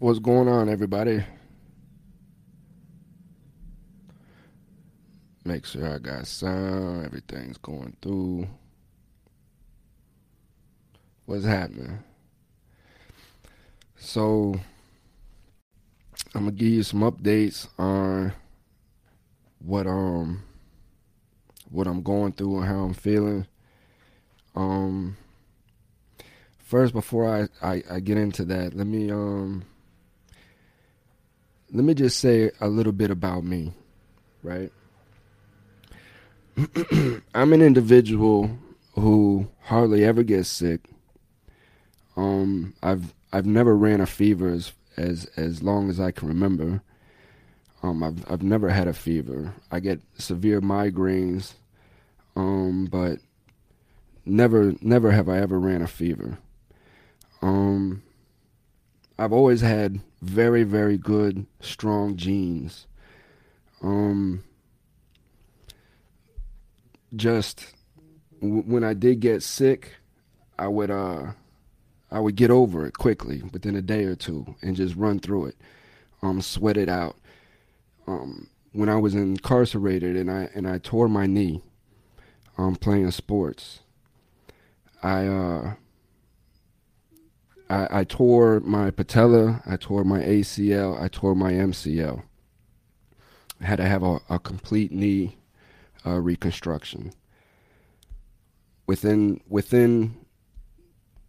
What's going on, everybody? Make sure I got sound. Everything's going through. What's happening? So, I'm gonna give you some updates on what um what I'm going through and how I'm feeling. Um, first, before I, I, I get into that, let me um let me just say a little bit about me, right? I'm an individual who hardly ever gets sick. Um, I've I've never ran a fever as as as long as I can remember. Um, I've I've never had a fever. I get severe migraines, um, but never never have I ever ran a fever. Um, I've always had very very good strong genes. Um, just w- when I did get sick, I would uh I would get over it quickly within a day or two and just run through it, um, sweat it out. Um, when I was incarcerated and I and I tore my knee, um, playing sports, I uh I, I tore my patella, I tore my ACL, I tore my MCL. I had to have a, a complete knee uh, reconstruction. Within within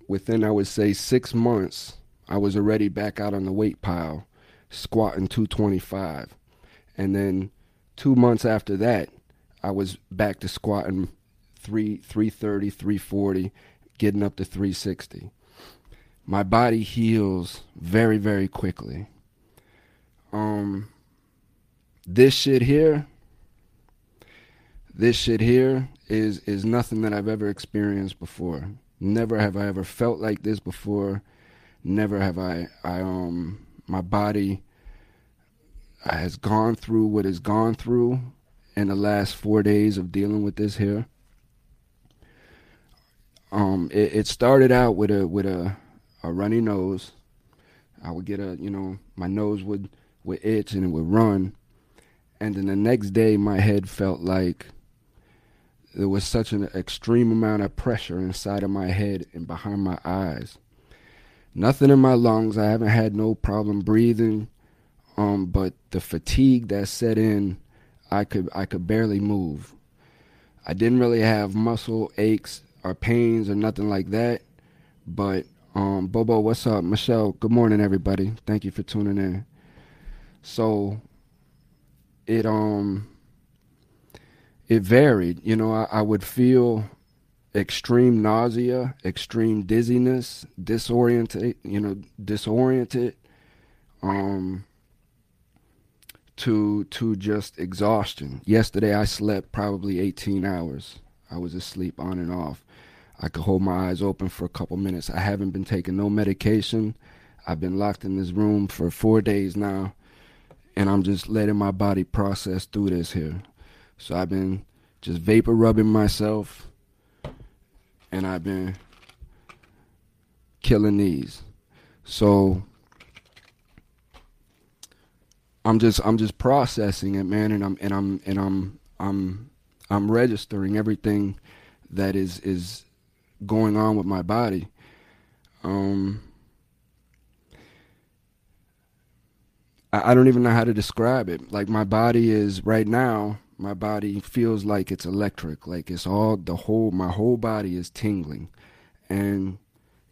within I would say six months, I was already back out on the weight pile, squatting 225, and then two months after that, I was back to squatting three 330, 340, getting up to 360. My body heals very very quickly. Um, this shit here this shit here is is nothing that I've ever experienced before. Never have I ever felt like this before. Never have I I um my body has gone through what has gone through in the last four days of dealing with this here. Um, it, it started out with a with a a runny nose. I would get a you know my nose would would itch and it would run, and then the next day my head felt like there was such an extreme amount of pressure inside of my head and behind my eyes. Nothing in my lungs. I haven't had no problem breathing. Um, but the fatigue that set in, I could I could barely move. I didn't really have muscle aches or pains or nothing like that. But um, Bobo, what's up? Michelle, good morning, everybody. Thank you for tuning in. So it um it varied. You know, I, I would feel extreme nausea, extreme dizziness, disoriented, you know, disoriented, um, to to just exhaustion. Yesterday I slept probably 18 hours. I was asleep on and off. I could hold my eyes open for a couple minutes. I haven't been taking no medication. I've been locked in this room for four days now, and I'm just letting my body process through this here. So I've been just vapor rubbing myself, and I've been killing these. So I'm just I'm just processing it, man, and I'm and I'm and I'm I'm I'm registering everything that is is going on with my body. Um I, I don't even know how to describe it. Like my body is right now my body feels like it's electric. Like it's all the whole my whole body is tingling. And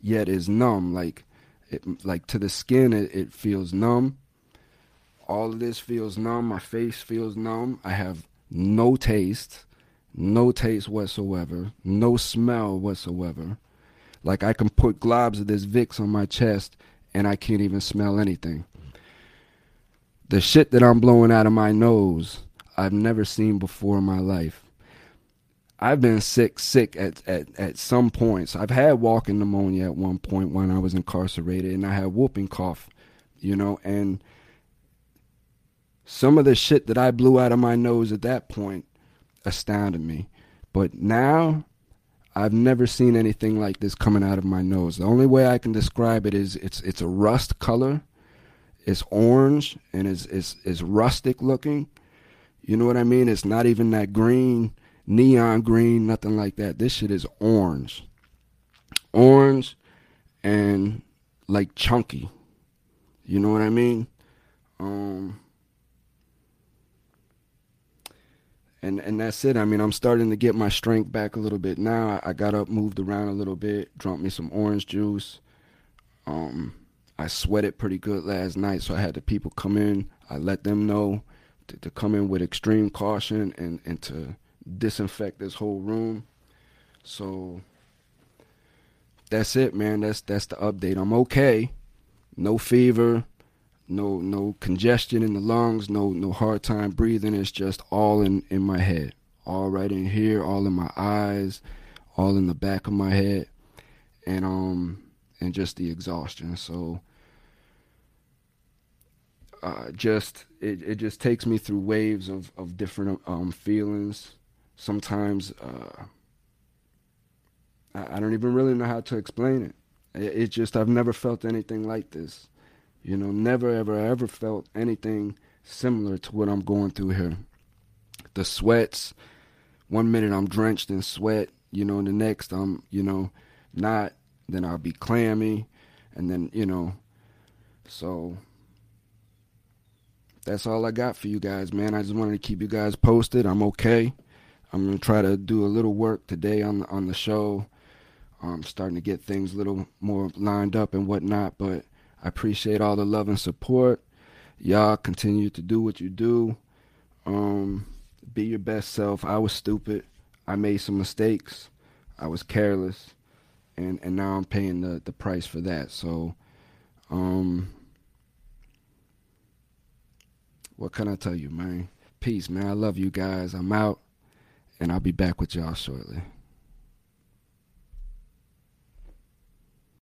yet is numb. Like it like to the skin it, it feels numb. All of this feels numb. My face feels numb. I have no taste no taste whatsoever no smell whatsoever like i can put globs of this vicks on my chest and i can't even smell anything the shit that i'm blowing out of my nose I've never seen before in my life. I've been sick, sick at, at, at some points. I've had walking pneumonia at one point when I was incarcerated, and I had whooping cough, you know, and some of the shit that I blew out of my nose at that point astounded me. But now, I've never seen anything like this coming out of my nose. The only way I can describe it is it's it's a rust color, it's orange and it's it's it's rustic looking. You know what I mean? It's not even that green, neon green, nothing like that. This shit is orange. Orange and like chunky. You know what I mean? Um and and that's it. I mean, I'm starting to get my strength back a little bit now. I, got up, moved around a little bit, drunk me some orange juice. Um, I sweated pretty good last night, so I had the people come in. I let them know to, to come in with extreme caution and and to disinfect this whole room. So that's it, man. That's that's the update. I'm okay. No fever, no no congestion in the lungs, no no hard time breathing. It's just all in in my head, all right in here, all in my eyes, all in the back of my head, and um and just the exhaustion. So uh, just it, it just takes me through waves of of different um feelings. Sometimes uh, I, I don't even really know how to explain it. it. It just I've never felt anything like this. You know, never ever ever felt anything similar to what I'm going through here. The sweats, one minute I'm drenched in sweat, you know, the next I'm, you know, not, then I'll be clammy, and then, you know, so that's all I got for you guys, man. I just wanted to keep you guys posted. I'm okay. I'm gonna try to do a little work today on on the show. I'm starting to get things a little more lined up and whatnot, but I appreciate all the love and support. Y'all continue to do what you do. Um, be your best self. I was stupid. I made some mistakes. I was careless, and and now I'm paying the the price for that. So, um, what can I tell you, man? Peace, man. I love you guys. I'm out, and I'll be back with y'all shortly.